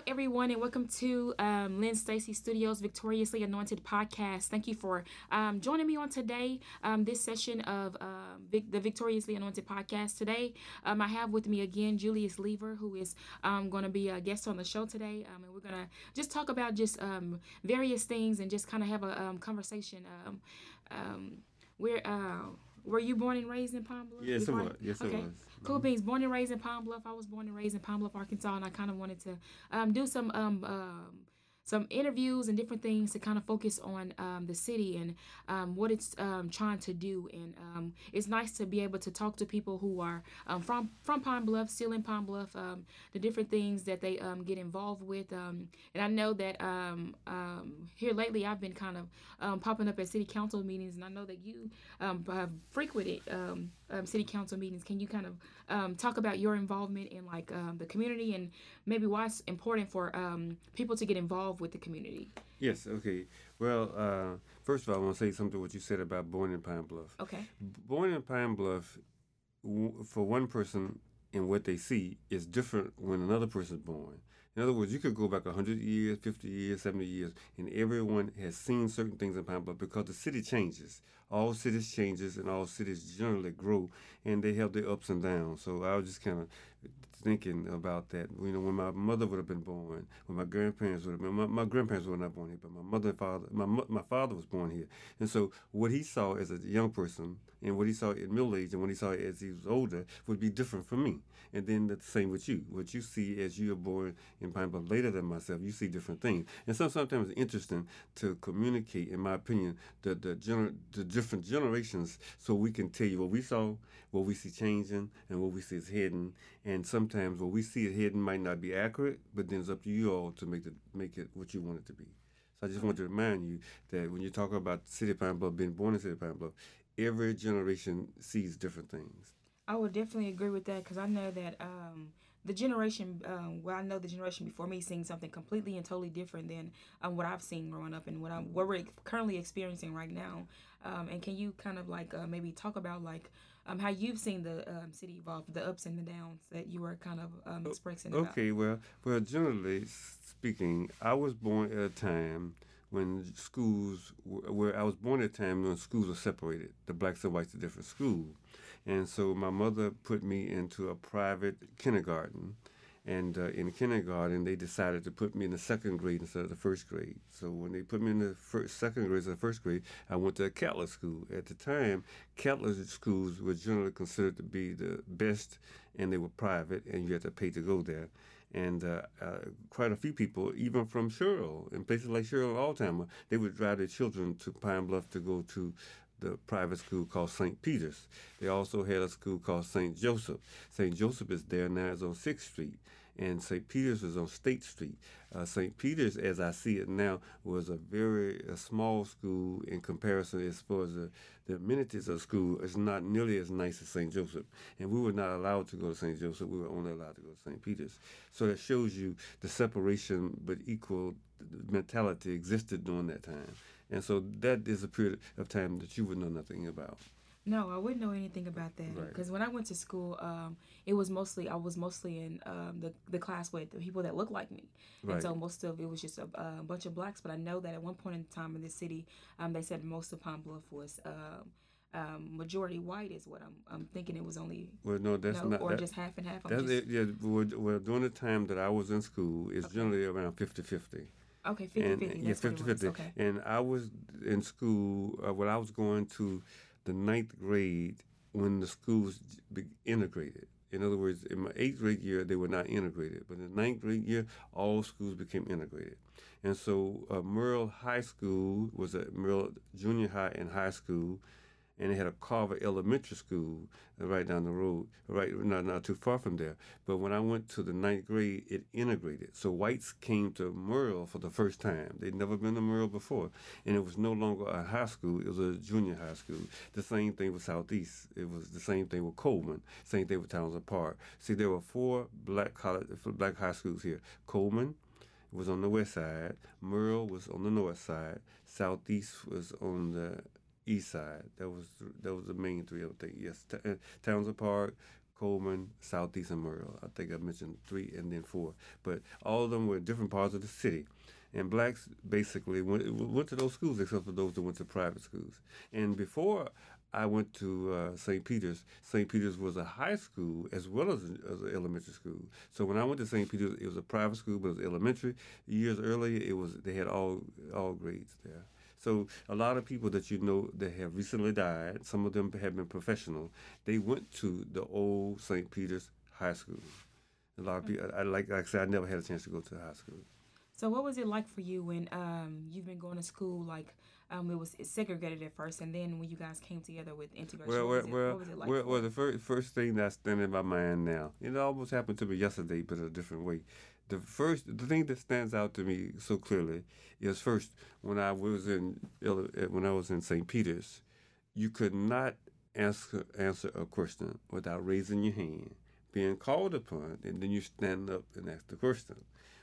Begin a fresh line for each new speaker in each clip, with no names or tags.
Hello, everyone, and welcome to um, Lynn Stacy Studios Victoriously Anointed podcast. Thank you for um, joining me on today, um, this session of um, Vic- the Victoriously Anointed podcast. Today, um, I have with me again Julius Lever, who is um, going to be a guest on the show today, and we're going to just talk about just various things and just kind of have a conversation. Where uh, were you born and raised in Pine Bluff?
Yes, it
Before I-
was. Yes, it
okay.
was.
Cool beans. Born and raised in Pine Bluff. I was born and raised in Pine Bluff, Arkansas, and I kind of wanted to um, do some um, um, some interviews and different things to kind of focus on um, the city and um, what it's um, trying to do. And um, it's nice to be able to talk to people who are um, from from Pine Bluff, still in Pine Bluff, um, the different things that they um, get involved with. Um, and I know that here lately, I've been kind of popping up at city council meetings, and I know that you have frequented city council meetings. Can you kind of talk about your involvement in like the community and maybe why it's important for people to get involved with the community?
Yes, okay. Well, uh, first of all, I want to say something to what you said about born in Pine Bluff.
Okay.
Born in Pine Bluff, w- for one person and what they see is different when another person is born. In other words, you could go back 100 years, 50 years, 70 years, and everyone has seen certain things in Pine Bluff because the city changes. All cities changes and all cities generally grow and they have their ups and downs. So I was just kind of thinking about that. You know, when my mother would have been born, when my grandparents would have been, my, my grandparents were not born here, but my mother and father, my, my father was born here. And so what he saw as a young person and what he saw in middle age and what he saw as he was older would be different from me. And then the same with you. What you see as you are born in Pine later than myself, you see different things. And so sometimes it's interesting to communicate, in my opinion, the the, gener- the different generations so we can tell you what we saw, what we see changing, and what we see is hidden. And sometimes what we see is hidden might not be accurate, but then it's up to you all to make it make it what you want it to be. So I just want to remind you that when you talk about City Pine Bluff, being born in City Pine Bluff, every generation sees different things.
I would definitely agree with that because I know that um, the generation, um, well, I know the generation before me seeing something completely and totally different than um, what I've seen growing up and what I'm what we're currently experiencing right now. Um, and can you kind of like uh, maybe talk about like um, how you've seen the um, city evolve, the ups and the downs that you were kind of um, expressing about?
Okay, well, well, generally speaking, I was born at a time when schools, were- where I was born at a time when schools were separated, the blacks and whites, a different school, and so my mother put me into a private kindergarten. And uh, in kindergarten, they decided to put me in the second grade instead of the first grade. So when they put me in the first, second grade instead of the first grade, I went to a Catholic school. At the time, Catholic schools were generally considered to be the best, and they were private, and you had to pay to go there. And uh, uh, quite a few people, even from Sherrill, in places like Sherrill Altheimer, they would drive their children to Pine Bluff to go to the private school called St. Peter's. They also had a school called St. Joseph. St. Joseph is there now, it's on 6th Street, and St. Peter's is on State Street. Uh, St. Peter's, as I see it now, was a very a small school in comparison as far as the, the amenities of school. It's not nearly as nice as St. Joseph. And we were not allowed to go to St. Joseph, we were only allowed to go to St. Peter's. So that shows you the separation but equal mentality existed during that time. And so that is a period of time that you would know nothing about.
No, I wouldn't know anything about that
Right.
because when I went to school, um, it was mostly I was mostly in um, the the class with the people that looked like me, and so most of it was just a, a bunch of blacks. But I know that at one point in time in this city, um, they said most of Pine Bluff was um, um, majority white. Is what I'm I'm thinking. It was only
Well, no, that's
no,
not.
or
that-
just half and half. I'm
That's
just,
it, yeah. Well, during the time that I was in school, it's generally around 50 50.
Okay, 50
and
50.
yeah,
That's
50
what it was.
50.
Okay.
And I was in school uh, when I was going to the ninth grade when the schools integrated. In other words, in my eighth grade year, they were not integrated, but in the ninth grade year, all schools became integrated. And so, uh, Merle High School was a Merle Junior High and High School, and they had a Carver Elementary School right down the road, right not not too far from there. But when I went to the ninth grade, it integrated. So whites came to Merle for the first time. They'd never been to Merle before, and it was no longer a high school; it was a junior high school. The same thing with Southeast. It was the same thing with Coleman. Same thing with Townsend Park. See, there were four black college, black high schools here. Coleman was on the west side. Merle was on the north side. Southeast was on the east side. That was that was the main three. I think. Yes, T- uh, Townsend Park, Coleman, Southeast, and Murrell. I think I mentioned three and then four, but all of them were different parts of the city. And blacks basically went, went to those schools, except for those that went to private schools. And before I went to uh, St. Peter's. St. Peter's was a high school as well as, as an elementary school. So when I went to St. Peter's, it was a private school, but it was elementary. Years earlier, it was they had all all grades there. So a lot of people that you know that have recently died, some of them have been professional. They went to the old St. Peter's High School. A lot of people, I, like, like I said, I never had a chance to go to high school.
So what was it like for you when um, you've been going to school like um, it was segregated at first, and then when you guys came together with integration, well,
well, well, what, like well, well, the first first thing that's standing in my mind now, it almost happened to me yesterday, but in a different way. The first, the thing that stands out to me so clearly is first when I was in when I was in St. Peter's, you could not answer answer a question without raising your hand, being called upon, and then you stand up and ask the question.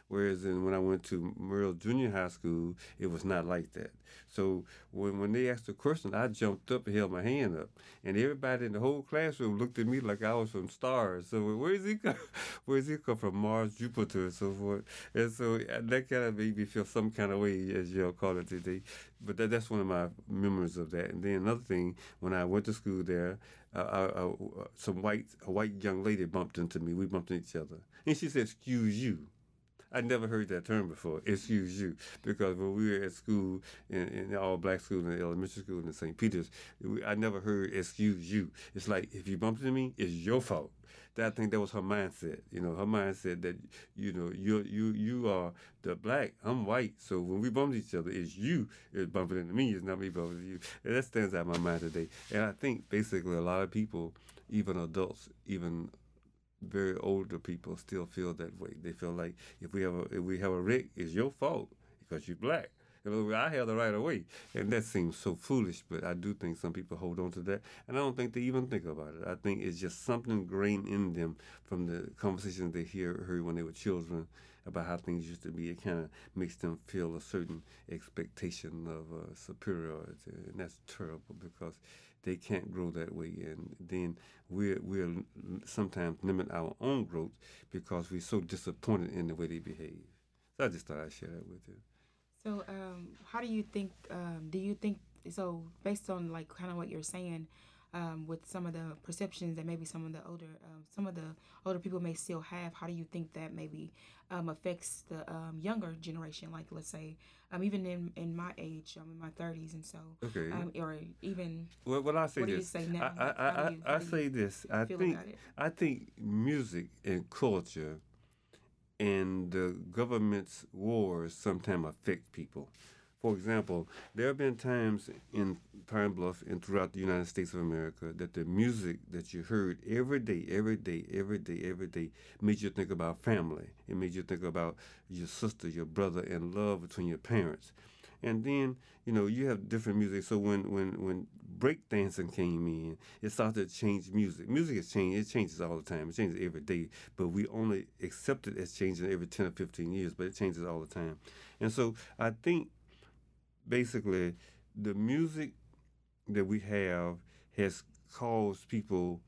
Whereas in, when I went to Murrell Junior High School, it was not like that. So when, when they asked a question, I jumped up and held my hand up, and everybody in the whole classroom looked at me like I was from stars. So where is he come? Where is he come from? Mars, Jupiter, and so forth. And so that kind of made me feel some kind of way, as y'all call it today. But that, that's one of my memories of that. And then another thing, when I went to school there, uh, uh, uh, some white a white young lady bumped into me. We bumped into each other, and she said, "Excuse you." I never heard that term before. Excuse you, because when we were at school in, in all black school in elementary school in St. Peter's, I never heard excuse you. It's like if you bumped into me, it's your fault. That, I think that was her mindset. You know, her mindset that you know you you you are the black, I'm white. So when we bumped each other, it's you is bumping into me. It's not me bumping into you. And that stands out in my mind today. And I think basically a lot of people, even adults, even very older people still feel that way. They feel like if we have a if we have a wreck, it's your fault because you're black. In other words, I have the right of way, and that seems so foolish. But I do think some people hold on to that, and I don't think they even think about it. I think it's just something ingrained in them from the conversations they hear heard when they were children about how things used to be. It kind of makes them feel a certain expectation of uh, superiority, and that's terrible because they can't grow that way, and then we're we'll sometimes limit our own growth because we're so disappointed in the way they behave. So I just thought I'd share that with you.
So, um, how do you think? Um, do you think so? Based on like kind of what you're saying, um, with some of the perceptions that maybe some of the older um, some of the older people may still have how do you think that maybe um, affects the um, younger generation? Like let's say um, even in, in my age i'm in my 30s and so
okay.
um, or even
well, well i say what this
do you say now?
i, I, I, you, I say this. I think i think music and culture and the government's wars sometimes affect people for example, there have been times in Pine Bluff and throughout the United States of America that the music that you heard every day, every day, every day, every day made you think about family. It made you think about your sister, your brother, and love between your parents. And then, you know, you have different music. So when when when breakdancing came in, it started to change music. Music has changed. It changes all the time. It changes every day. But we only accept it as changing every 10 or 15 years, but it changes all the time. And so I think basically the music that we have has caused people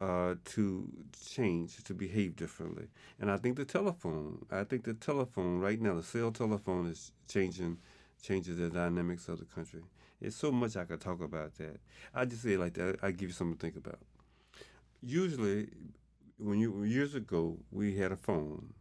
uh, to change, to behave differently. And I think the telephone, I think the telephone right now, the cell telephone is changing, changes the dynamics of the country. It's so much I could talk about that. I just say like that. I give you something to think about. Usually, when you years ago, we had a phone,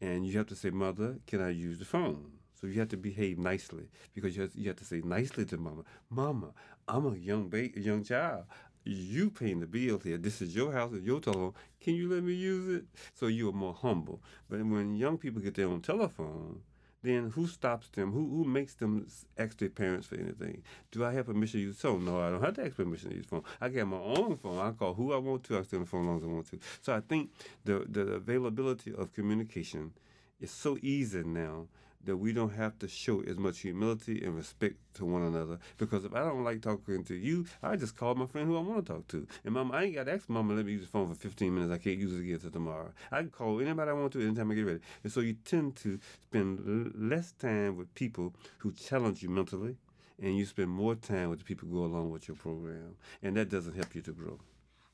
and you have to say, "Mother, can I use the phone?" So you have to behave nicely because you have, you have to say nicely to mama, Mama, I'm a young ba- young child. You paying the bills here. This is your house, your telephone. Can you let me use it? So you are more humble. But when young people get their own telephone, then who stops them? Who who makes them ask their parents for anything? Do I have permission to use phone? No, I don't have to ask permission to use the phone. I get my own phone. I call who I want to. I stay on the phone as long as I want to. So I think the the availability of communication is so easy now that we don't have to show as much humility and respect to one another. Because if I don't like talking to you, I just call my friend who I want to talk to. And mama, I ain't got to ask mama let me use the phone for 15 minutes. I can't use it again until tomorrow. I can call anybody I want to anytime I get ready. And so you tend to spend less time with people who challenge you mentally, and you spend more time with the people who go along with your program. And that doesn't help you to grow.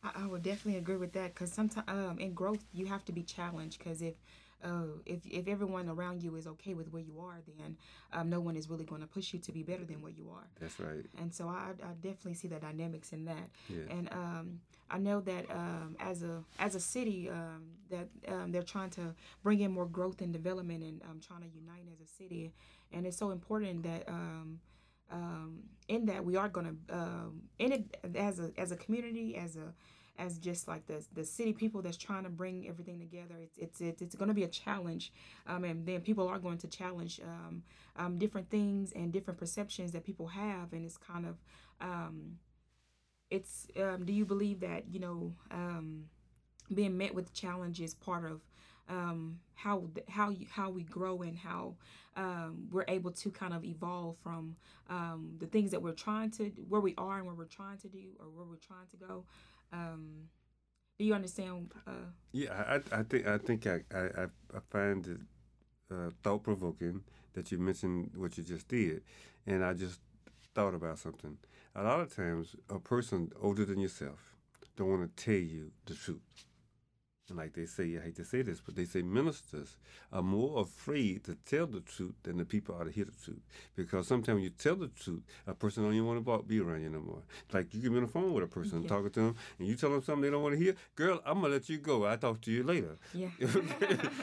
I, I would definitely agree with that because sometimes um, in growth you have to be challenged because if uh, if if everyone around you is okay with where you are, then um, no one is really going to push you to be better than what you are.
That's right.
And so I, I definitely see the dynamics in that.
Yeah.
And um, I know that um, as a as a city um, that um, they're trying to bring in more growth and development and um, trying to unite as a city. And it's so important that um, um, in that we are going to um, in it as a as a community as a as just like the the city people that's trying to bring everything together. It's it's it's, it's going to be a challenge, um, and then people are going to challenge um, um, different things and different perceptions that people have, and it's kind of um, it's um, do you believe that you know um, being met with challenge is part of um, how how you, how we grow and how um, we're able to kind of evolve from um, the things that we're trying to where we are and where we're trying to do or where we're trying to go. Um, do you understand? Uh,
Yeah, I, I think I think I I, I find it uh, thought provoking that you mentioned what you just did, and I just thought about something. A lot of times, a person older than yourself don't want to tell you the truth. And like they say, I hate to say this, but they say ministers are more afraid to tell the truth than the people are to hear the truth. Because sometimes when you tell the truth, a person don't even want to be around you no more. Like you get on the phone with a person,
Yeah.
talking to them, and you tell them something they don't want to hear. Girl, I'm gonna let you go. I talk to you later.
yeah.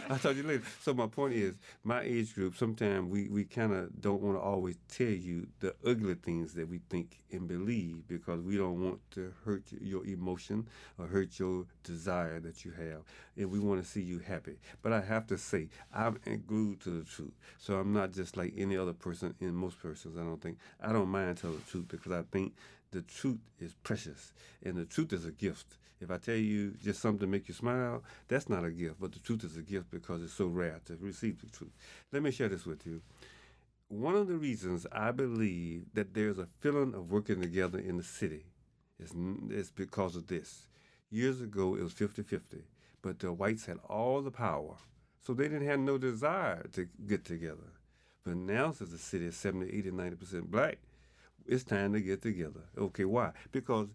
I'll talk to you later. So my point is, my age group, sometimes we, we kind of don't want to always tell you the ugly things that we think and believe because we don't want to hurt your emotion or hurt your desire that you have, and we want to see you happy. But I have to say, I'm glued to the truth. So I'm not just like any other person. In most persons, I don't think I don't mind telling the truth because I think the truth is precious and the truth is a gift. If I tell you just something to make you smile, that's not a gift, but the truth is a gift because it's so rare to receive the truth. Let me share this with you. One of the reasons I believe that there's a feeling of working together in the city is, is because of this. Years ago, it was 50 50, but the whites had all the power, so they didn't have no desire to get together. But now, since the city is 70, 80, 90% black, it's time to get together. Okay, why? Because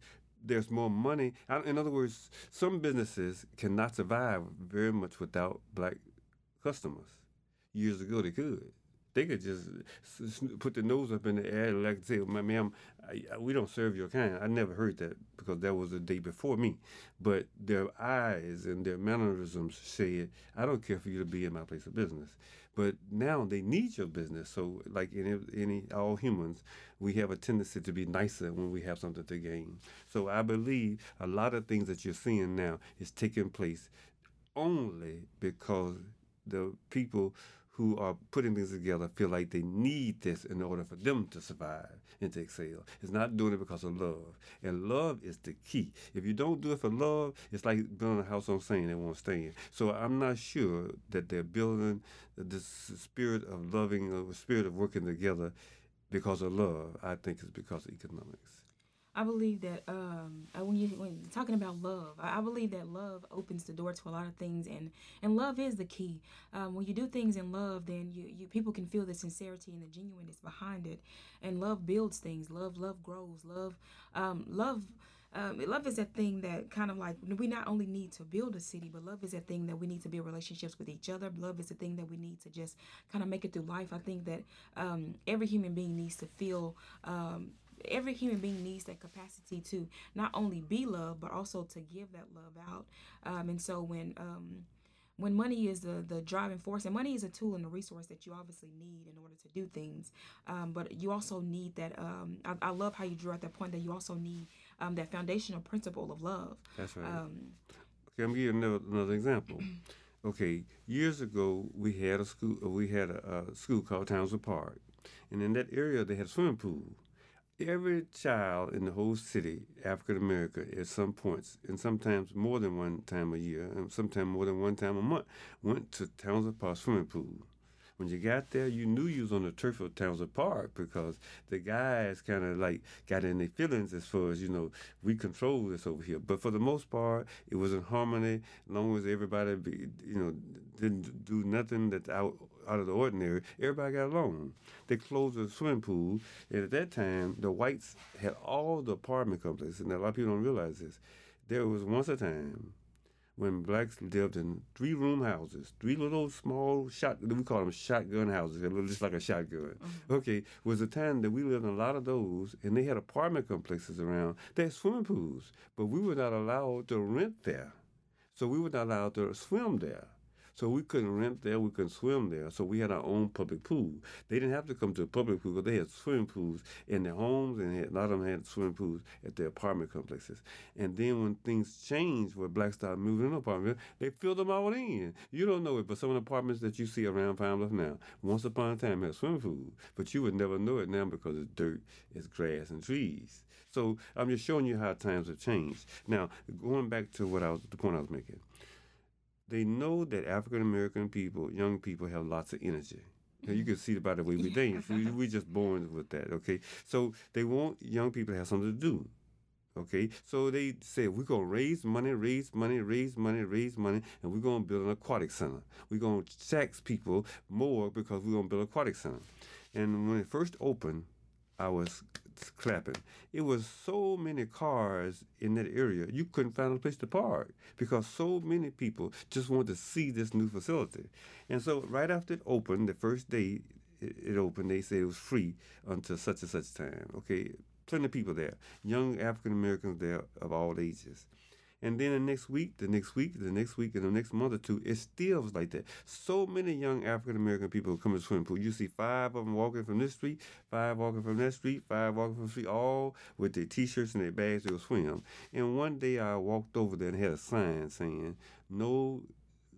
there's more money. In other words, some businesses cannot survive very much without black customers. Years ago, they could. They could just put their nose up in the air and like say, "Ma- "Ma'am, I- we don't serve your kind." I never heard that because that was the day before me. But their eyes and their mannerisms said, "I don't care for you to be in my place of business." But now they need your business. So, like any, any all humans, we have a tendency to be nicer when we have something to gain. So, I believe a lot of things that you're seeing now is taking place only because the people who are putting things together feel like they need this in order for them to survive and to excel. It's not doing it because of love. And love is the key. If you don't do it for love, it's like building a house on sand it won't stand. So I'm not sure that they're building this spirit of loving, a spirit of working together because of love. I think it's because of economics.
I believe that um, uh, when you when you're talking about love, I, believe that love opens the door to a lot of things, and and love is the key. Um, when you do things in love, then you, you people can feel the sincerity and the genuineness behind it, and love builds things. Love love grows. Love um, love. Um, love is that thing that kind of like we not only need to build a city, but love is that thing that we need to build relationships with each other. Love is the thing that we need to just kind of make it through life. I think that um, every human being needs to feel um, every human being needs that capacity to not only be loved but also to give that love out um, and so when um, when money is the, the driving force and money is a tool and a resource that you obviously need in order to do things um, but you also need that um, I, I love how you drew at that point that you also need um, that foundational principle of love
That's right.
um,
Okay, I'm you another, another example. Okay, years ago we had a school. We had a, a school called Townsend Park, and in that area they had a swimming pool. Every child in the whole city, African America, at some points, and sometimes more than one time a year, and sometimes more than one time a month, went to Townsend Park swimming pool. When you got there, you knew you was on the turf of Townsend Park because the guys kind of like got in their feelings as far as you know we control this over here. But for the most part, it was in harmony. As long as everybody, be, you know, didn't do nothing that out out of the ordinary, everybody got along. They closed the swimming pool, and at that time, the whites had all the apartment complexes, and a lot of people don't realize this. there was once a time when blacks lived in three room houses, three little small shot we call them shotgun houses, just like a shotgun.
Mm-hmm.
Okay, was a time that we lived in a lot of those, and they had apartment complexes around. They had swimming pools, but we were not allowed to rent there, so we were not allowed to swim there. So we couldn't rent there, we couldn't swim there. So we had our own public pool. They didn't have to come to a public pool because they had swimming pools in their homes, and had, a lot of them had swimming pools at their apartment complexes. And then when things changed, where blacks started moving in apartments, they filled them all in. You don't know it, but some of the apartments that you see around Pine Bluff now, once upon a time had swimming pools, but you would never know it now because it's dirt, it's grass, and trees. So I'm just showing you how times have changed. Now, going back to what I was, the point I was making they know that African American people, young people, have lots of energy. You, you mm-hmm. can see it by the way we dance. we, we just born with that, okay? So they want young people to have something to do. Okay, so they say we're gonna raise money, raise money, raise money, raise money, and we're gonna build an aquatic center. We're gonna tax people more because we're gonna build an aquatic center. And when it first opened, I was clapping. It was so many cars in that area, you couldn't find a place to park because so many people just wanted to see this new facility. And so, right after it opened, the first day it, opened, they said it was free until such and such time. Okay, plenty of people there, young African Americans there of all ages. And then the next week, the next week, the next week, and the next month or two, it still was like that. So many young African American people come to the swimming pool. You see five of them walking from this street, five walking from that street, five walking from the street, all with their t-shirts and their bags to go swim. And one day I walked over there and had a sign saying, "No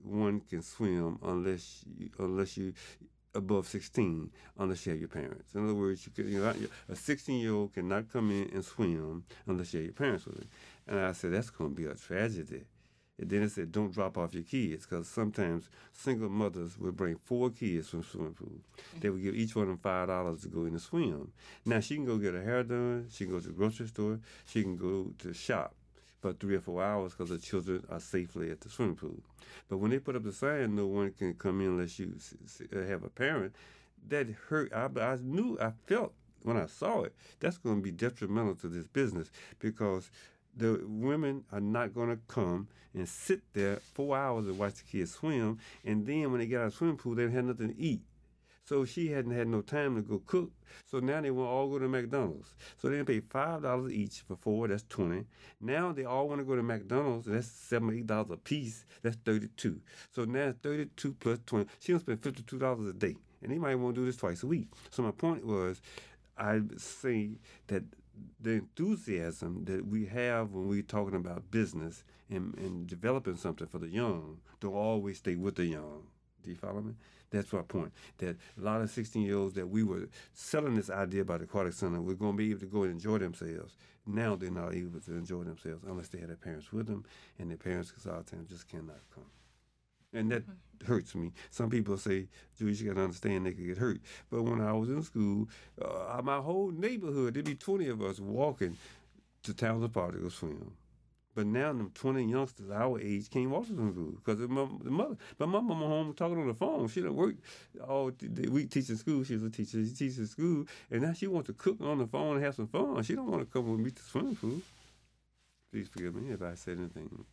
one can swim unless you, unless you." above 16 unless you have your parents. In other words, you can, know, a 16 year old cannot come in and swim unless you have your parents with you. And I said, that's going to be a tragedy. And then it said, don't drop off your kids because sometimes single mothers would bring four kids from swimming pool. Mm-hmm. They would give each one of them five dollars to go in and swim. Now she can go get her hair done. She can go to the grocery store. She can go to shop for three or four hours because the children are safely at the swimming pool. But when they put up the sign, no one can come in unless you have a parent. That hurt. I, I knew. I felt when I saw it. That's going to be detrimental to this business because the women are not going to come and sit there four hours and watch the kids swim, and then when they get out of the swimming pool, they don't have nothing to eat. So she hadn't had no time to go cook. So now they want all go to McDonald's. So they pay five dollars each for four. That's twenty. Now they all want to go to McDonald's. That's seven eight dollars a piece. That's thirty-two. So now thirty-two plus twenty. She gonna spend fifty-two dollars a day, and they might want to do this twice a week. So my point was, I say that the enthusiasm that we have when we're talking about business and, and developing something for the young don't always stay with the young. Do you follow me? That's my point. That a lot of 16 year olds that we were selling this idea about the aquatic center, we're going to be able to go and enjoy themselves. Now they're not able to enjoy themselves unless they had their parents with them, and their parents, because a lot of times, just cannot come. And that hurts me. Some people say, Julius, you got to understand they could get hurt. But when I was in school, uh, my whole neighborhood, there'd be 20 of us walking to Townsend Park to go swim. But now them 20 youngsters our age can't walk to swim pool because the mother, my mama home talking on the phone. She done work all the week teaching school. She's a teacher. She teaches school. And now she wants to cook on the phone and have some fun. She don't want to come with me to swimming pool. Please forgive me if I said anything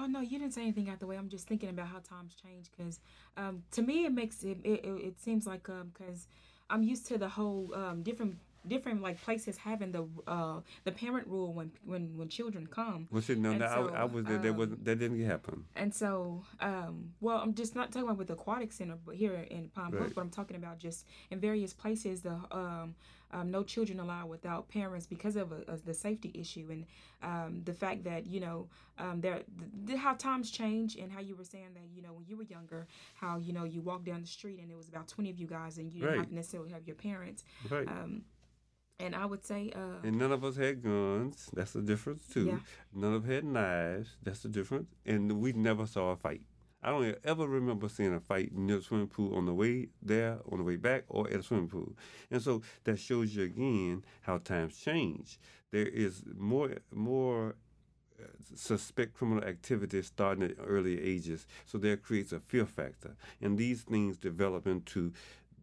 Oh no, you didn't say anything out the way. I'm just thinking about how times change because um, to me it makes it it, it seems like because um, I'm used to the whole um, different different like places having the uh the parent rule when when when children come.
Well, see, no, no so, I, I, was there. Um, that wasn't that didn't happen.
And so, um, well, I'm just not talking about with the aquatic center, but here in Pine right. but I'm talking about just in various places the um, um no children allowed without parents because of a, a, the safety issue and um, the fact that you know um, there the, how times change and how you were saying that you know when you were younger how you know you walked down the street and it was about 20 of you guys and you didn't have to necessarily have your parents.
Right.
Um, and I would say, uh,
and none of us had guns. That's the difference too. Yeah. None of us had knives. That's the difference. And we never saw a fight. I don't ever remember seeing a fight near the swimming pool on the way there, on the way back, or at a swimming pool. And so that shows you again how times change. There is more more uh, suspect criminal activity starting at early ages. So that creates a fear factor. And these things develop into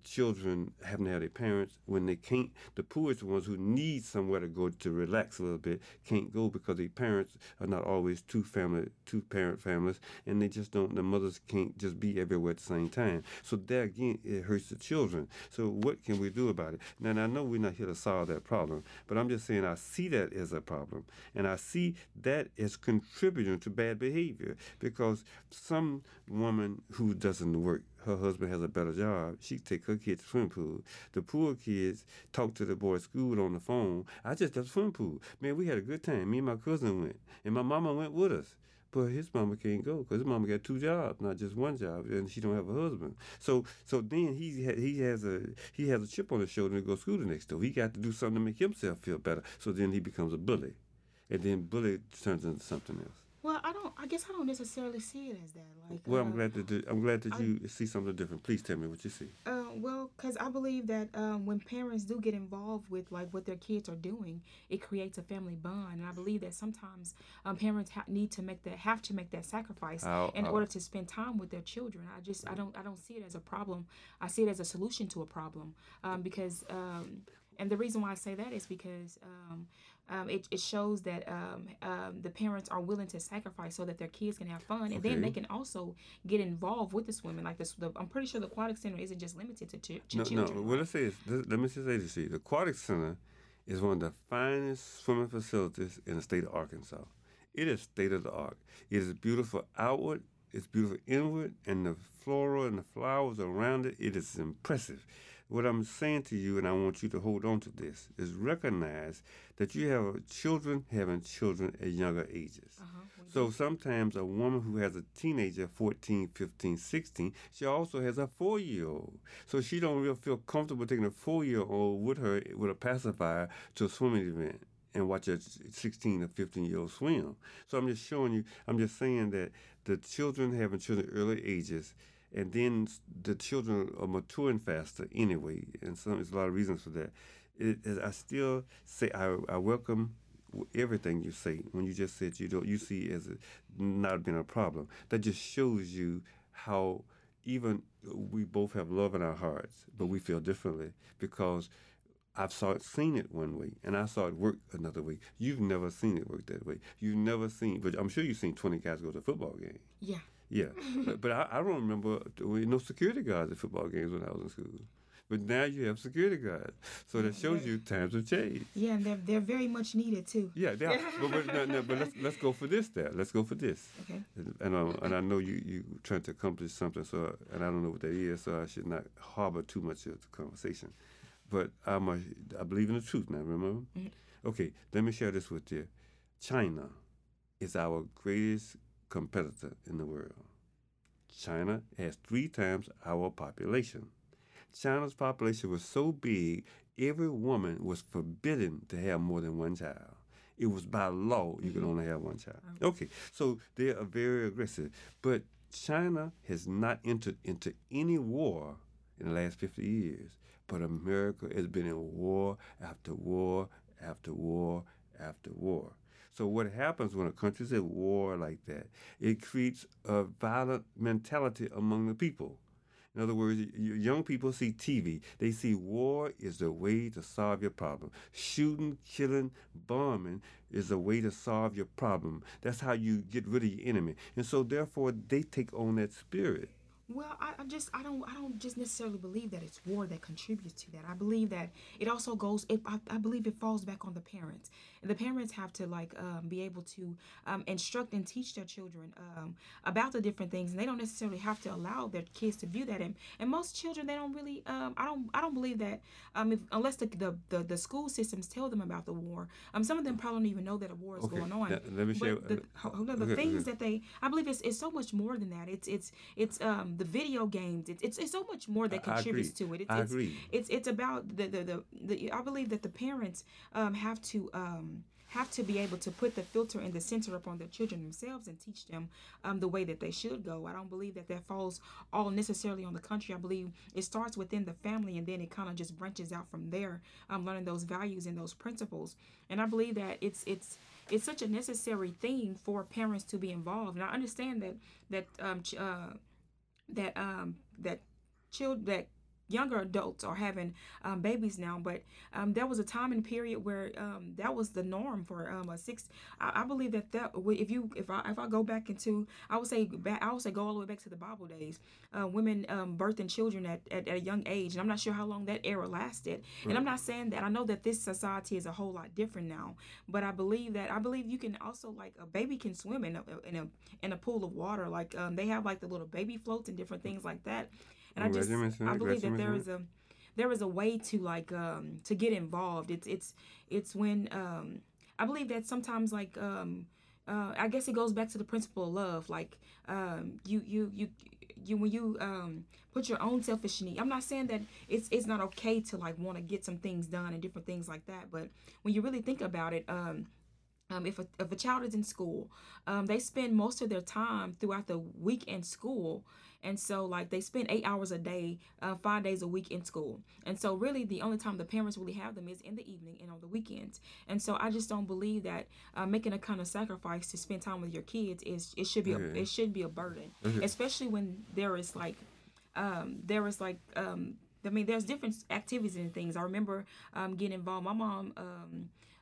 children having to have their parents when they can't. The poorest ones who need somewhere to go to relax a little bit can't go because their parents are not always two family, two parent families, and they just don't. The mothers can't just be everywhere at the same time. So there again, it hurts the children. So what can we do about it? Now I know we're not here to solve that problem, but I'm just saying I see that as a problem, and I see that as contributing to bad behavior because some woman who doesn't work her husband has a better job, she take her kids to swim pool. The poor kids talk to the boy at school on the phone. I just left swim pool. Man, we had a good time. Me and my cousin went, and my mama went with us. But his mama can't go because his mama got two jobs, not just one job, and she don't have a husband. So, so then he ha- he has a he has a chip on his shoulder to go to school the next door. He got to do something to make himself feel better. So then he becomes a bully, and then bully turns into something else.
Well, I don't. I guess I don't necessarily see it as that. Like,
well,
uh,
I'm glad that I'm glad that you see something different. Please tell me what you see.
Uh, well, because I believe that um, when parents do get involved with like what their kids are doing, it creates a family bond, and I believe that sometimes um, parents ha- need to make that have to make that sacrifice
I'll-
in
I'll-
order to spend time with their children. I just I don't I don't see it as a problem. I see it as a solution to a problem um, because. Um, and the reason why I say that is because um, it, it shows that um, um, the parents are willing to sacrifice so that their kids can have fun, and then they can also get involved with the swimming. Like this, the, I'm pretty sure the aquatic center isn't just limited to, ch- to
No,
children.
no. What I say is, let let me just say this to you: the Aquatic Center is one of the finest swimming facilities in the state of Arkansas. It is state of the art. It is beautiful outward. It's beautiful inward, and the flora and the flowers around it. It is impressive. What I'm saying to you, and I want you to hold on to this, is recognize that you have children having children at younger ages.
Uh-huh.
So sometimes a woman who has a teenager, 14, 15, 16, she also has a four-year-old. So she don't really feel comfortable taking a four-year-old with her with a pacifier to a swimming event and watch a 16 or 15-year-old swim. So I'm just showing you, I'm just saying that the children having children at early ages and then the children are maturing faster anyway, and some there's a lot of reasons for that. It, it- I still say I, I welcome everything you say when you just said you don't you see as a, not being a problem. That just shows you how even uh, we both have love in our hearts, but we feel differently because I've saw it, seen it one way, and I saw it work another way. You've never seen it work that way. You've never seen, but I'm sure you've seen 20 guys go to a football game.
Yeah.
Yeah, but, but I, I don't remember there were no security guards at football games when I was in school. But now you have security guards, so that shows you times have changed.
Yeah, and they're they're very much needed too.
Yeah, they are. but, but, no, no, but let's let's go for this. There, let's go for this.
Okay.
And, and, um, and I know you you trying to accomplish something, so and I don't know what that is, so I should not harbor too much of the conversation. But I'm a, I believe in the truth now. Remember?
Mhm.
Okay, let me share this with you. China is our greatest competitor in the world. China has three times our population. China's population was so big, every woman was forbidden to have more than one child. It was by law you could mm-hmm. only have one child. Okay, so they are very aggressive. But China has not entered into any war in the last 50 years. But America has been in war after war after war after war. So what happens when a country's at war like that? It creates a violent mentality among the people. In other words, young people see TV. They see war is the way to solve your problem. Shooting, killing, bombing is the way to solve your problem. That's how you get rid of your enemy. And so, therefore, they take on that spirit.
Well, I, I just I don't I don't just necessarily believe that it's war that contributes to that. I believe that it also goes. It, I, I believe it falls back on the parents, the parents have to like um, be able to um, instruct and teach their children um, about the different things, and they don't necessarily have to allow their kids to view that. And, and most children they don't really. Um, I don't I don't believe that um, if, unless the, the the the school systems tell them about the war. Um, some of them probably don't even know that a war is
Okay,
going on.
now, let me
But
share-
the, on, the
okay,
things
okay.
that they I believe it's, it's so much more than that. It's it's it's um the video games. It's it's, it's so much more that contributes to it. It's,
I agree.
It's it's about the the, the the I believe that the parents um have to um have to be able to put the filter and the center upon their children themselves and teach them um, the way that they should go. I don't believe that that falls all necessarily on the country. I believe it starts within the family and then it kind of just branches out from there, um, learning those values and those principles. And I believe that it's it's it's such a necessary thing for parents to be involved. And I understand that that um ch- uh, that um that child that younger adults are having um, babies now, but um, there was a time and period where um, that was the norm for um, a six. I, I, believe that that if you if I if I go back into I would say back I would say go all the way back to the Bible days, uh, women um, birthing children at, at, at, a young age, and I'm not sure how long that era lasted. Right. And I'm not saying that I know that this society is a whole lot different now, but I believe that I believe you can also like a baby can swim in a in a in a pool of water. Like um, they have like the little baby floats and different things like that and I just I believe that there is a there is a way to like um to get involved. It's it's it's when um I believe that sometimes like um uh, I guess it goes back to the principle of love. Like um, you, you, you, you, when you um, put your own selfish need. I'm not saying that it's it's not okay to like want to get some things done and different things like that. But when you really think about it, um, um, if a if a child is in school, um, they spend most of their time throughout the week in school and so, like, they spend eight hours a day, uh, five days a week in school. And so, really, the only time the parents really have them is in the evening and on the weekends. And so, I just don't believe that uh, making a kind of sacrifice to spend time with your kids is it should be a, it should be a burden, especially when there is like um, there is like um, I mean, there's different activities and things. I remember um, getting involved. My mom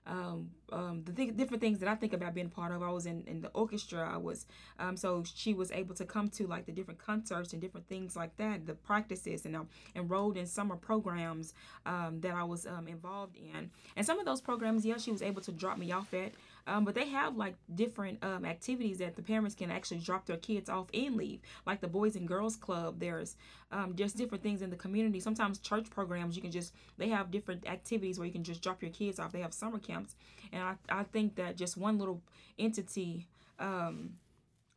um, um, um, the th- different things that I think about being part of. I was in, in the orchestra. I was um, so she was able to come to like the different concerts and different things like that, the practices, and I enrolled in summer programs um, that I was um, involved in. And some of those programs, yeah, she was able to drop me off at. Um, but they have like different um, activities that the parents can actually drop their kids off and leave, like the Boys and Girls Club. There's um, just different things in the community. Sometimes church programs, you can just, they have different activities where you can just drop your kids off. They have summer camps. And I, I think that just one little entity, um,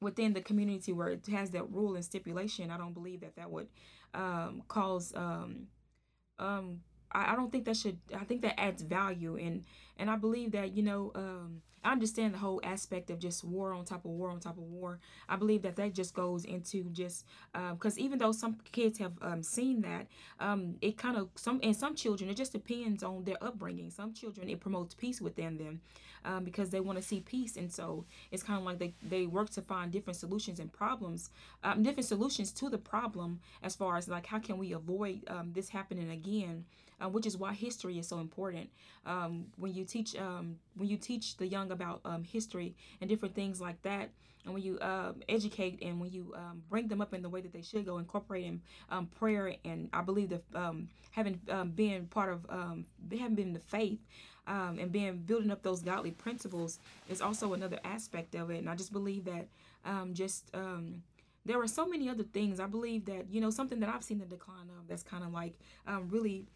within the community where it has that rule and stipulation, I don't believe that that would um, cause um, um, I, don't think that should I think that adds value and and I believe that you know um, I understand the whole aspect of just war on top of war on top of war. I believe that that just goes into just because um, even though some kids have um, seen that, um, it kind of some and some children it just depends on their upbringing. Some children it promotes peace within them um, because they want to see peace, and so it's kind of like they they work to find different solutions and problems, um, different solutions to the problem as far as like how can we avoid um, this happening again uh, which is why history is so important. When you teach when you teach the young about um, history and different things like that, and when you uh, educate and when you um, bring them up in the way that they should go, incorporating um, prayer and I believe that um, having been part of having been in the faith. and being building up those godly principles is also another aspect of it, and I just believe that just there are so many other things. I believe that you know something that I've seen the decline of that's kind of like um, really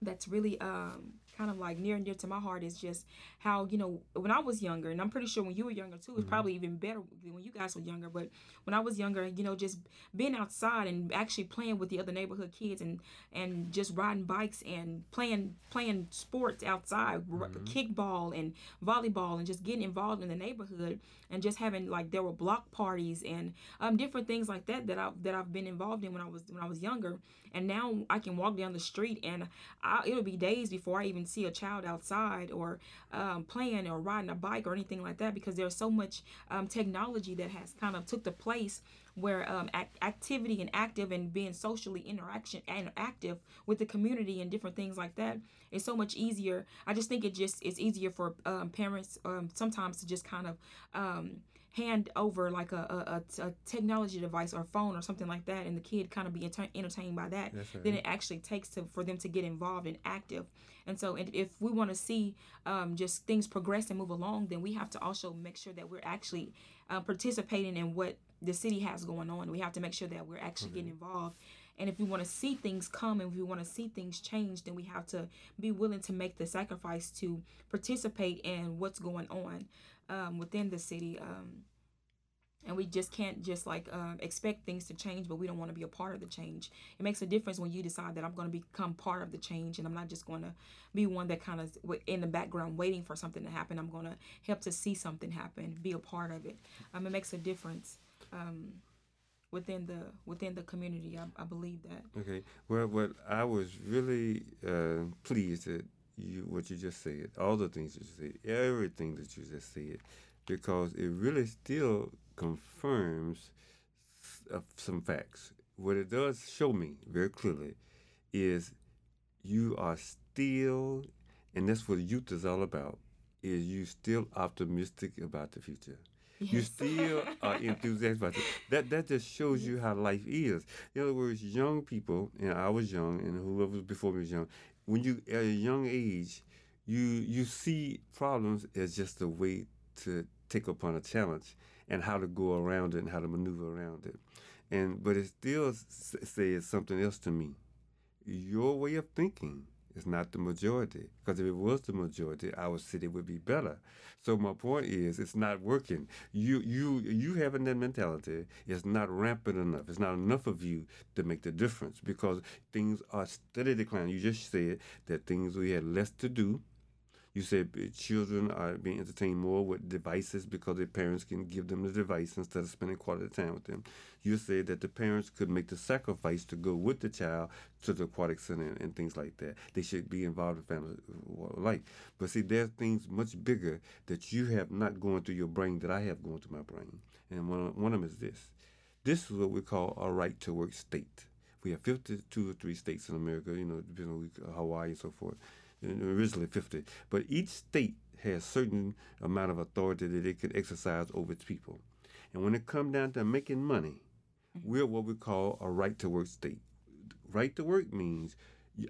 that's really um kind of like near and dear to my heart is just how you know when I was younger, and I'm pretty sure when you were younger too, it's mm-hmm. probably even better when you guys were younger. But when I was younger, you know, just being outside and actually playing with the other neighborhood kids and and just riding bikes and playing playing sports outside, mm-hmm. kickball and volleyball, and just getting involved in the neighborhood and just having like there were block parties and um, different things like that that I that I've been involved in when I was when I was younger. And now I can walk down the street and I, it'll be days before I even see a child outside or um, playing or riding a bike or anything like that because there's so much um, technology that has kind of took the place where um, act- activity and active and being socially interaction and active with the community and different things like that is so much easier. I just think it just is easier for um, parents um, sometimes to just kind of um, hand over like a, a, a, technology device or phone or something like that and the kid kind of be enter- entertained by that right. then it actually takes to for them to get involved and active and so and if we want to see um, just things progress and move along then we have to also make sure that we're actually uh, participating in what the city has going on we have to make sure that we're actually mm-hmm. getting involved and if we want to see things come and if we want to see things change, then we have to be willing to make the sacrifice to participate in what's going on um, within the city. Um, and we just can't just like um, expect things to change but we don't want to be a part of the change. It makes a difference when you decide that i'm going to become part of the change and i'm not just going to be one that kind of in the background waiting for something to happen. I'm going to help to see something happen be a part of it. Um, it makes a difference um, within the within the community. I, I believe that.
Okay. Well what i was really uh, pleased that you what you just said, all the things you said, everything that you just said, because it really still confirms uh, some facts. What it does show me very clearly is you are still, and that's what youth is all about, is you still optimistic about the future. You still are enthusiastic about it. That that just shows you how life is. In other words, young people, and I was young, and whoever was before me was young. When you at a young age, you you see problems as just a way to take upon a challenge and how to go around it and how to maneuver around it. And but it still says something else to me. Your way of thinking is not the majority. Because if it was the majority, our city would be better. So my point is, it's not working. You you you having that mentality is not rampant enough. It's not enough of you to make the difference because things are steady declining. You just said that things we had less to do. You said children are being entertained more with devices because their parents can give them the device instead of spending quality time with them. You said that the parents could make the sacrifice to go with the child to the aquatic center and, and things like that. They should be involved in family uh, life. But see, there's things much bigger that you have not going through your brain that I have going through my brain. And one one of them is this. This is what we call a right to work state. We have 52 or 3 states in America, you know, depending on Hawaii and so forth. Originally 50. But each state has certain amount of authority that it can exercise over its people. And when it comes down to making money, we're what we call a right to work state. Right to work means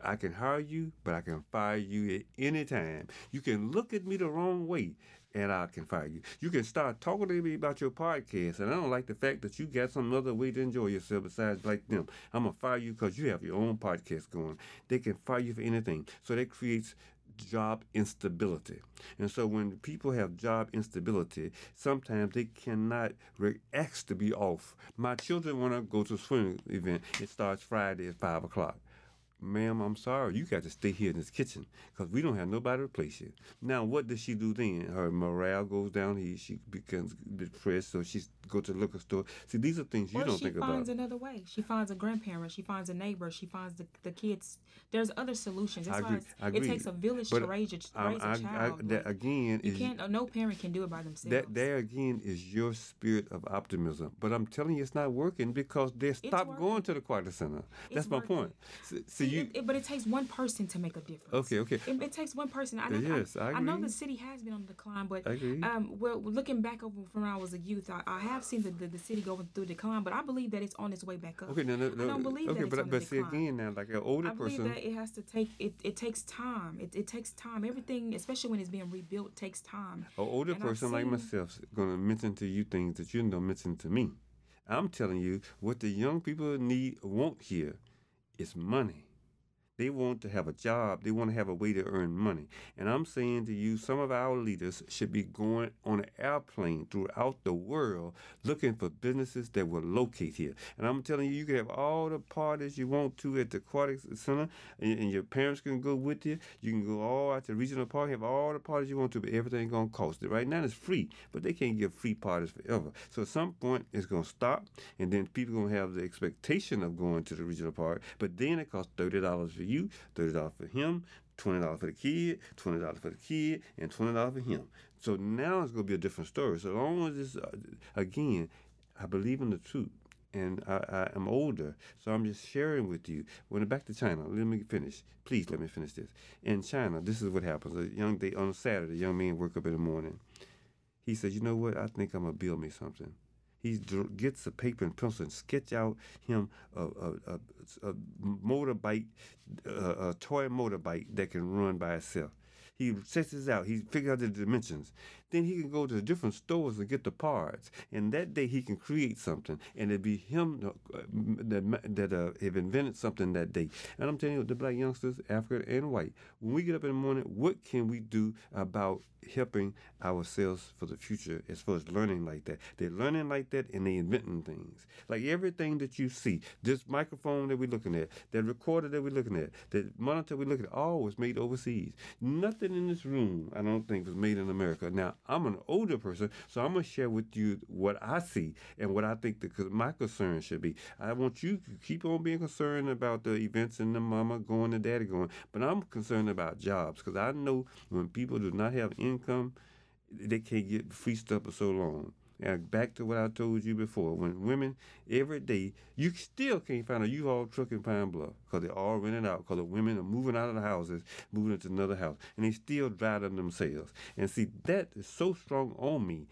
I can hire you, but I can fire you at any time. You can look at me the wrong way, and I can fire you. You can start talking to me about your podcast, and I don't like the fact that you got some other way to enjoy yourself besides like them. I'm gonna fire you because you have your own podcast going. They can fire you for anything. So that creates job instability. And so when people have job instability, sometimes they cannot re- ask to be off. My children want to go to a swimming event. It starts Friday at 5 o'clock. Ma'am, I'm sorry. You got to stay here in this kitchen because we don't have nobody to replace you. Now, what does she do then? Her morale goes down. He, she becomes depressed, so she go to the liquor store. See, these are things you
or
don't think about.
she finds another way. She finds a grandparent. She finds a neighbor. She finds the, the kids. There's other solutions. That's
I agree.
it's,
I
it takes a village
But
to raise a,
I,
raise a
I, I,
child.
that again
you
is
can't. No parent can do it by themselves.
That there again is your spirit of optimism. But I'm telling you, it's not working because they stopped
working.
going to the quarter center. That's my
working.
point.
See,
you,
it, but it takes one person to make a difference.
Okay, okay.
It, it takes one person. I, know-
Yes, I
I, know the city has been on the decline, but um, well, looking back over from when I was a youth, I, I have seen the, the, the city going through decline, but I believe that it's on its way back up.
okay, no, no, no.
I don't believe
okay,
that
but but see again now, like an older
I believe
person.
that it has to take it. It takes time. It, it takes time. Everything, especially when it's being rebuilt, takes time.
An older
And
person like myself is going to mention to you things that you don't mention to me. I'm telling you what the young people need, want here, is money. They want to have a job. They want to have a way to earn money. And I'm saying to you, some of our leaders should be going on an airplane throughout the world looking for businesses that will locate here. And I'm telling you, you can have all the parties you want to at the Aquatic Center, and, and your parents can go with you. You can go all out to regional park, have all the parties you want to, but everything gonna cost it. Right now it's free, but they can't give free parties forever. So at some point it's gonna stop, and then people gonna have the expectation of going to the regional park, but then it costs thirty dollars for you, thirty dollars for him, twenty dollars for the kid, twenty dollars for the kid, and twenty dollars for him. So now it's gonna be a different story. So long as this, uh, again, I believe in the truth. And I, I am older, so I'm just sharing with you. When back to China, let me finish. Please let me finish this. In China, this is what happens. A young day on Saturday, a young man wake up in the morning. He says, "You know what? I think I'm gonna build me something." He gets a paper and pencil and sketch out him a, a, a, a motorbike, a, a toy motorbike that can run by itself. He sets this out. He figures out the dimensions. Then he can go to the different stores and get the parts. And that day he can create something, and it'd be him uh, that that uh, have invented something that day. And I'm telling you, the black youngsters, African and white, when we get up in the morning, what can we do about helping ourselves for the future as far as learning like that? They're learning like that, and they inventing things. Like everything that you see, this microphone that we're looking at, that recorder that we're looking at, that monitor we're looking at, all was made overseas. Nothing in this room, I don't think, was made in America. Now, I'm an older person, so I'm gonna share with you what I see and what I think the, my concern should be. I want you to keep on being concerned about the events and the mama going, and daddy going, but I'm concerned about jobs because I know when people do not have income, they can't get free stuff for so long. And back to what I told you before, when women every day, you still can't find a U-Haul truck in Pine Bluff because they're all rented out because the women are moving out of the houses, moving into another house, and they still drive them themselves. And see, that is so strong on me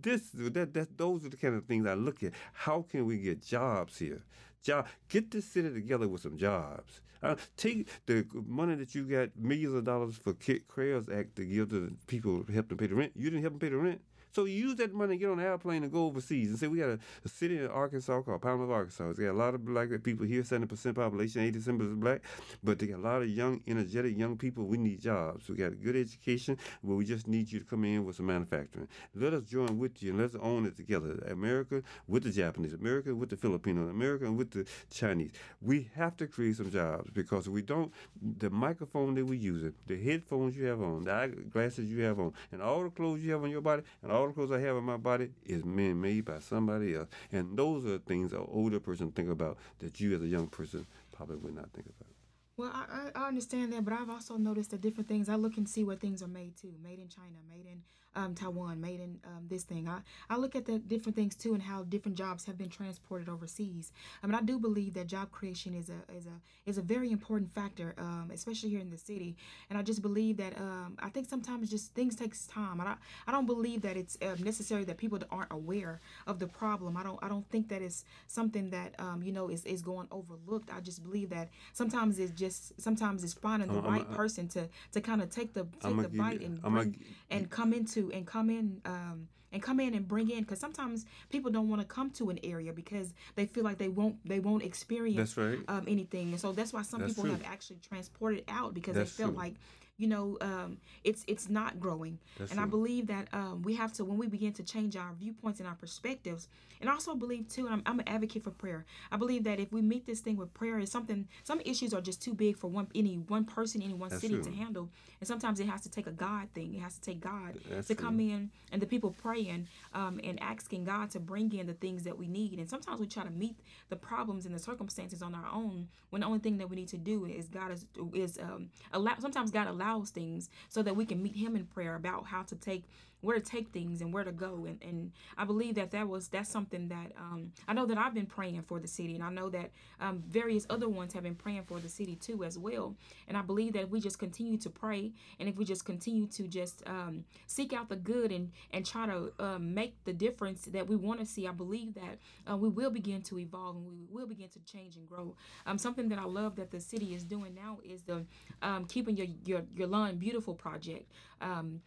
this that that those are the kind of things I look at. How can we get jobs here? Job, get this city together with some jobs. Uh, take the money that you got millions of dollars for CARES Act to give to the people help them pay the rent. You didn't help them pay the rent. So you use that money to get on an airplane and go overseas and say we got a, a city in Arkansas called Bluff, Arkansas. It's got a lot of black people here, seventy percent population, eighty percent is black, but they got a lot of young, energetic young people. We need jobs. We got a good education, but we just need you to come in with some manufacturing. Let us join with you and let's own it together. America with the Japanese, America with the Filipino, America with the Chinese. We have to create some jobs because we don't, the microphone that we use, the headphones you have on, the eyeglasses you have on, and all the clothes you have on your body, and all the clothes I have on my body is man made by somebody else. And those are the things an older person think about that you as a young person probably would not think about.
Well, I, I understand that, but I've also noticed that different things. I look and see where things are made too. Made in China, made in um, Taiwan, made in um, this thing. I, I look at the different things too and how different jobs have been transported overseas. I mean, I do believe that job creation is a is a is a very important factor, um, especially here in the city. And I just believe that um, I think sometimes just things takes time. I don't, I don't believe that it's uh, necessary that people aren't aware of the problem. I don't I don't think that it's something that um, you know is, is going overlooked. I just believe that sometimes it's just sometimes it's finding the right person to to kind of take the take the bite and bring, and come into and come in um, and come in and bring in because sometimes people don't want to come to an area because they feel like they won't they won't experience
right.
um, anything and so that's why some
that's
people
true.
have actually transported out because
that's
they felt
true.
like you know um, it's it's not growing.
That's
and i believe that um, we have to when we begin to change our viewpoints and our perspectives and also believe too and I'm, I'm an advocate for prayer. I believe that if we meet this thing with prayer is something some issues are just too big for one any one person any one
That's
city
true.
to handle. And sometimes it has to take a god thing. It has to take god
That's
to come in and the people praying um, and asking god to bring in the things that we need. And sometimes we try to meet the problems and the circumstances on our own when the only thing that we need to do is god is is um allow sometimes god allows things so that we can meet him in prayer about how to take where to take things and where to go. And, and i believe that that was that's something that um, i know that i've been praying for the city and i know that um, various other ones have been praying for the city too as well. And i believe that if we just continue to pray and if we just continue to just um, seek out the good and and try to um, make the difference that we want to see i believe that uh, we will begin to evolve and we will begin to change and grow. Um, something that i love that the city is doing now is the um, keeping your, your your lawn beautiful project. Um,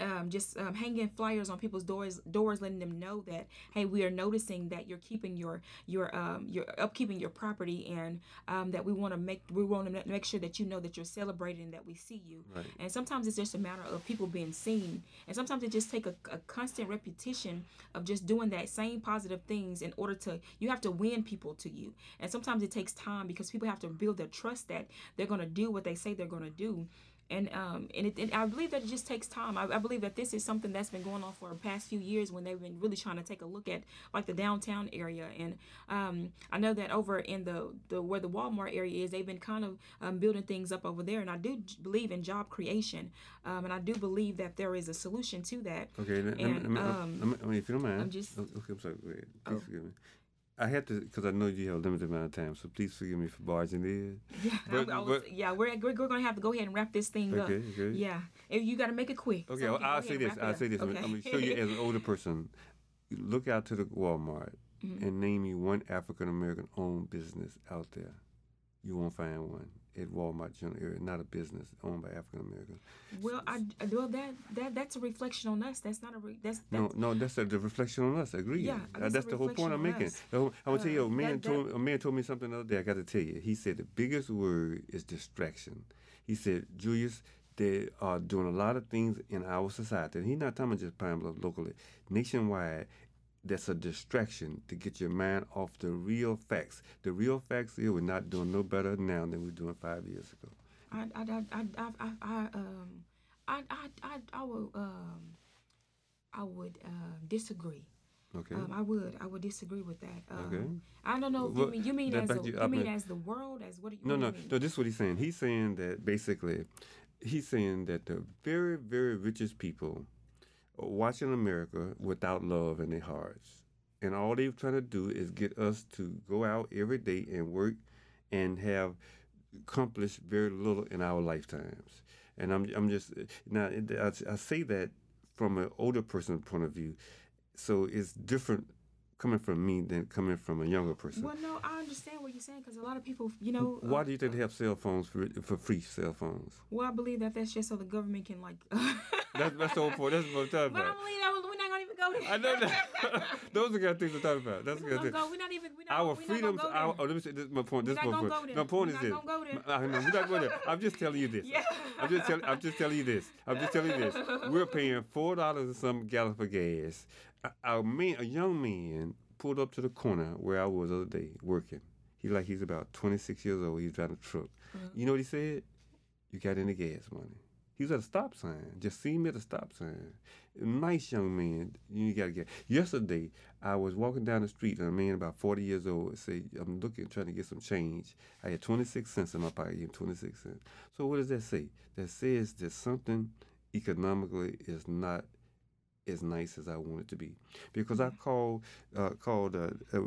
um, just um, hanging flyers on people's doors, doors, letting them know that hey, we are noticing that you're keeping your your um, your upkeeping your property, and um, that we want to make we want to make sure that you know that you're celebrating and that we see you.
Right.
And sometimes it's just a matter of people being seen, and sometimes it just take a, a constant repetition of just doing that same positive things in order to you have to win people to you, and sometimes it takes time because people have to build their trust that they're going to do what they say they're going to do and um and it, it, I believe that it just takes time. I, I believe that this is something that's been going on for the past few years when they've been really trying to take a look at like the downtown area and um I know that over in the the where the Walmart area is they've been kind of um, building things up over there and I do believe in job creation um and I do believe that there is a solution to that.
Okay,
And,
me,
um,
let I mean, if you don't mind.
I'm just-
Okay, I'm sorry. Please
Oh.
forgive me. I had to, because I know you have a limited amount of time, so please forgive me for barging in.
Yeah,
But-
I, I was,
but-
yeah, we're, we're, we're gonna have to go ahead and wrap this thing up.
Okay, okay.
Yeah, and you got to make it quick.
Okay,
so
well, I'll say this.
it
I'll say this. I'm- going to show you as an older person. Look out to the Walmart
Mhm.
and name me one African American owned business out there. You won't find one at Walmart general area. Not a business owned by African Americans.
Well, I well that that that's a reflection on us. That's not a re, that's,
No,
that's
no, that's a, the reflection on us. Agree.
Yeah,
Uh,
that's
that's, the whole point I'm making.
us.
The whole- I want to tell you,
Uh,
a man
that-
told a man told me something the other day. I got to tell you. He said the biggest word is distraction. He said, Julius, they are doing a lot of things in our society. And he's not talking about just Pine Bluff locally, nationwide. That's a distraction to get your mind off the real facts. The real facts is we're not doing no better now than we were doing five years ago.
I I I I I, um I I I I would um I would uh, disagree.
Okay.
Um, I would I would disagree with that. Um,
Okay.
I don't know.
Well,
you mean you mean as a,
you
you,
up
mean as the world as what do you
No, no,
mean?
no. This is what he's saying. He's saying that basically, he's saying that the very, very richest people watching America without love in their hearts. And all they're trying to do is get us to go out every day and work and have accomplished very little in our lifetimes. And I'm, I'm just, now, I, say that from an older person's point of view. So it's different coming from me than coming from a younger person.
Well, no, I understand what you're saying because a lot of people, you know.
Why uh, do you think they have cell phones for, for free cell phones?
Well, I believe that that's just so the government can like.
that's that's the whole point. That's what I'm talking
but
about.
I believe that we're not gonna even go there.
I know that. Those are the kind of things I'm talking about. That's
we're,
kind of
go, we're not even. We're not,
Our
we're
freedoms.
Not
Our, oh, let me say this. is My point. This is my point.
go there.
My point
We're
is this.
go there.
I know we're not going there. I'm just telling you this.
Yeah.
I'm just telling. I'm just telling you this. I'm just telling you this. We're paying four dollars and some gallon for gas. A, a man, a young man, pulled up to the corner where I was the other day working. He like he's about 26 years old. He's driving a truck. Mm-hmm. You know what he said? You got any gas money? He was at a stop sign. Just see me at a stop sign. Nice young man. You got to get. Yesterday, I was walking down the street and a man about 40 years old said, I'm looking, trying to get some change. I had 26 cents in my pocket, gave him 26 cents. So what does that say? That says that something economically is not as nice as I want it to be. Because I called, uh, called, uh, uh,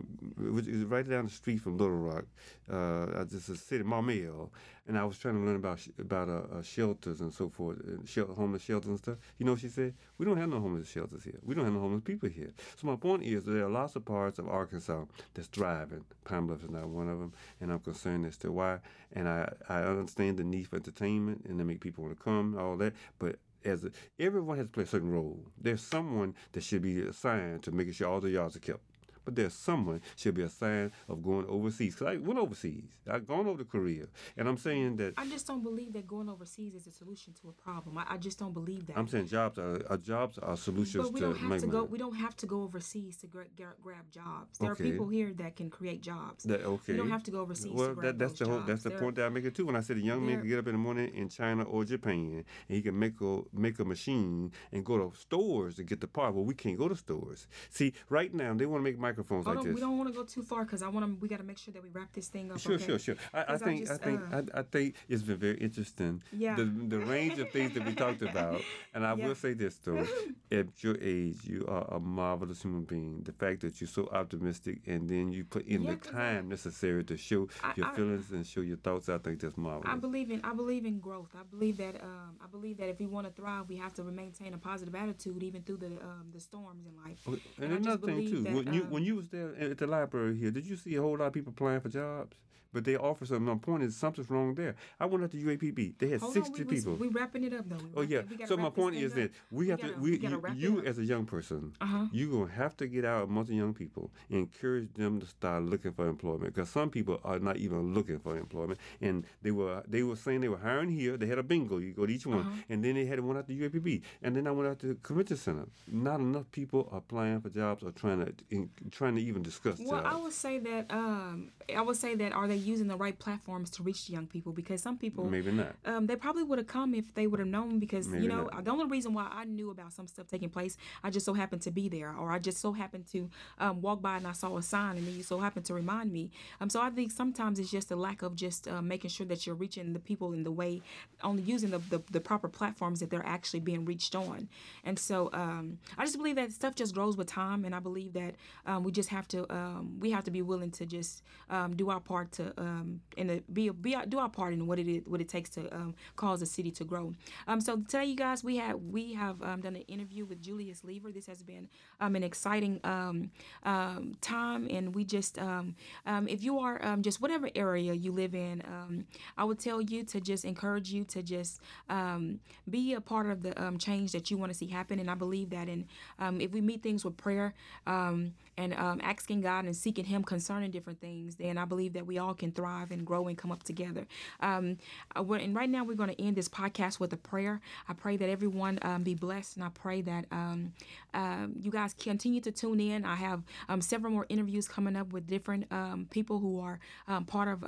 right down the street from Little Rock, uh, just a city, Maumelle, and I was trying to learn about about uh, uh, shelters and so forth, shel- homeless shelters and stuff. You know what she said? We don't have no homeless shelters here. We don't have no homeless people here. So my point is, there are lots of parts of Arkansas that's thriving. Pine Bluff is not one of them, and I'm concerned as to why. And I, I understand the need for entertainment and to make people want to come, all that, but as a, everyone has to play a certain role. There's someone that should be assigned to making sure all the yards are kept. But there's someone should be assigned of going overseas. Because I went overseas. I've gone over to Korea. And I'm saying that.
I just don't believe that going overseas is a solution to a problem. I, I just don't believe that.
I'm saying jobs are, are jobs are solutions
but we don't have to
money.
go. We don't have to go overseas to gra- gra- grab jobs. There
Okay.
are people here that can create jobs.
That, okay.
We don't have to go overseas
Well,
to grab
that, that's the whole. That's the
There-
point that I make it too. When I said a young man can get up in the morning in China or Japan and he can make a make a machine and go to stores to get the part. Well, we can't go to stores. See, right now they want to make microphones
Hold
like
on,
this.
we don't want to go too far because I want to. We got to make sure that we wrap this thing up.
Sure,
okay?
sure, sure. I, I
I
think I
just,
think
uh,
I, I think it's been very interesting.
Yeah.
The the range of things that we talked about, and I
Yeah.
will say this though, at your age, you are a marvelous human being. The fact that you're so optimistic, and then you put in
Yeah,
the
I-
time necessary to show
I-
your
I-
feelings and show your thoughts, I think that's marvelous.
I believe in I believe in growth. I believe that um, I believe that if we want to thrive, we have to maintain a positive attitude even through the um, the storms in life.
Okay,
and
And, another thing too,
that,
when you
um,
when you was there at the library here, did you see a whole lot of people applying for jobs? But they offer something. My point is something's wrong there. I went out to UAPB. They had
Hold
sixty
on, we,
people.
We, we wrapping it up though.
Oh yeah. So my point is
up.
that we, have
gotta-
to. We,
we
you, you as a young person,
Uh-huh.
you gonna have to get out amongst the young people, and encourage them to start looking for employment. Because some people are not even looking for employment, and they were they were saying they were hiring here. They had a bingo. You go to each one,
Uh-huh.
and then they had one out to UAPB, and then I went out to the convention center. Not enough people are applying for jobs or trying to in, trying to even discuss
Well,
jobs.
I would say that um, I would say that are they using the right platforms to reach young people? Because some people
Maybe not.
um, they probably would have come if they would have known because
Maybe
you know
not.
the only reason why I knew about some stuff taking place I just so happened to be there or I just so happened to um, walk by and I saw a sign and then you so happened to remind me um, so I think sometimes it's just a lack of just uh, making sure that you're reaching the people in the way only using the, the, the proper platforms that they're actually being reached on and so um, I just believe that stuff just grows with time and I believe that um, we just have to um, we have to be willing to just um, do our part to um, and to be be do our part in what it is what it takes to um, cause a city to grow. Um, so today, you guys, we have we have um, done an interview with Julius Lever. This has been um, an exciting um, um, time, and we just um, um, if you are um, just whatever area you live in, um, I would tell you to just encourage you to just um, be a part of the um, change that you want to see happen. And I believe that, and um, if we meet things with prayer um, and um, asking God and seeking Him concerning different things, then I believe that we all can thrive and grow and come up together. Um, uh, and right now, we're going to end this podcast with a prayer. I pray that everyone um, be blessed, and I pray that um, um, you guys continue to tune in. I have um, several more interviews coming up with different um, people who are part of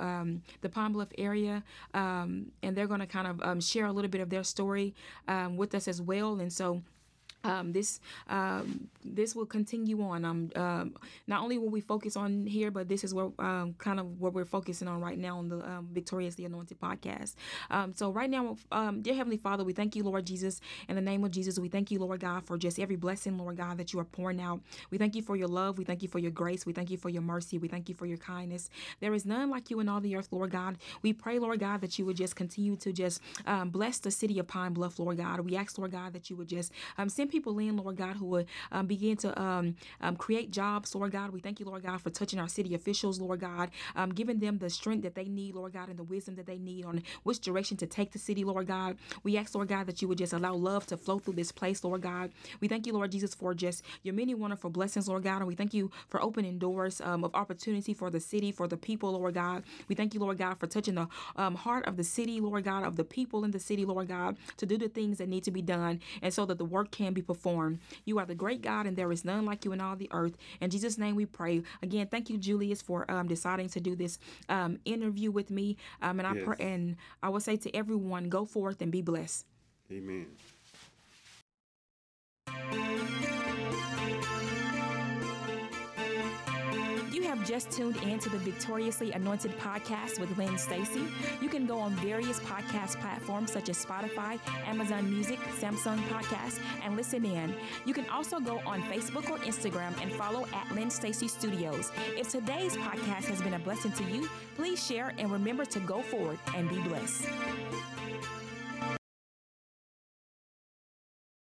the Pine Bluff area, and they're going to kind of share a little bit of their story with us as well. And so, um, this um, this will continue on. Um, um, not only will we focus on here, but this is where um, kind of what we're focusing on right now on the um, Victoriously Anointed podcast. So right now, dear Heavenly Father, we thank you, Lord Jesus, in the name of Jesus. We thank you, Lord God, for just every blessing, Lord God, that you are pouring out. We thank you for your love. We thank you for your grace. We thank you for your mercy. We thank you for your kindness. There is none like you in all the earth, Lord God. We pray, Lord God, that you would just continue to just bless the city of Pine Bluff, Lord God. We ask, Lord God, that you would just send people in, Lord God, who would um, begin to um, um, create jobs, Lord God. We thank you, Lord God, for touching our city officials, Lord God, um, giving them the strength that they need, Lord God, and the wisdom that they need on which direction to take the city, Lord God. We ask, Lord God, that you would just allow love to flow through this place, Lord God. We thank you, Lord Jesus, for just your many wonderful blessings, Lord God. And we thank you for opening doors um, of opportunity for the city, for the people, Lord God. We thank you, Lord God, for touching the um, heart of the city, Lord God, of the people in the city, Lord God, to do the things that need to be done and so that the work can be performed. You are the great God, and there is none like you in all the earth. In Jesus' name we pray. Again, thank you, Julius, for um, deciding to do this um, interview with me. Um, and I
Yes.
pray, and I will say to everyone, go forth and be blessed.
Amen.
Have just tuned in to the Victoriously Anointed podcast with Lynn Stacy. You can go on various podcast platforms such as Spotify, Amazon Music, Samsung Podcast, and listen in. You can also go on Facebook or Instagram and follow at Lynn Stacy Studios. If today's podcast has been a blessing to you, please share and remember to go forward and be blessed.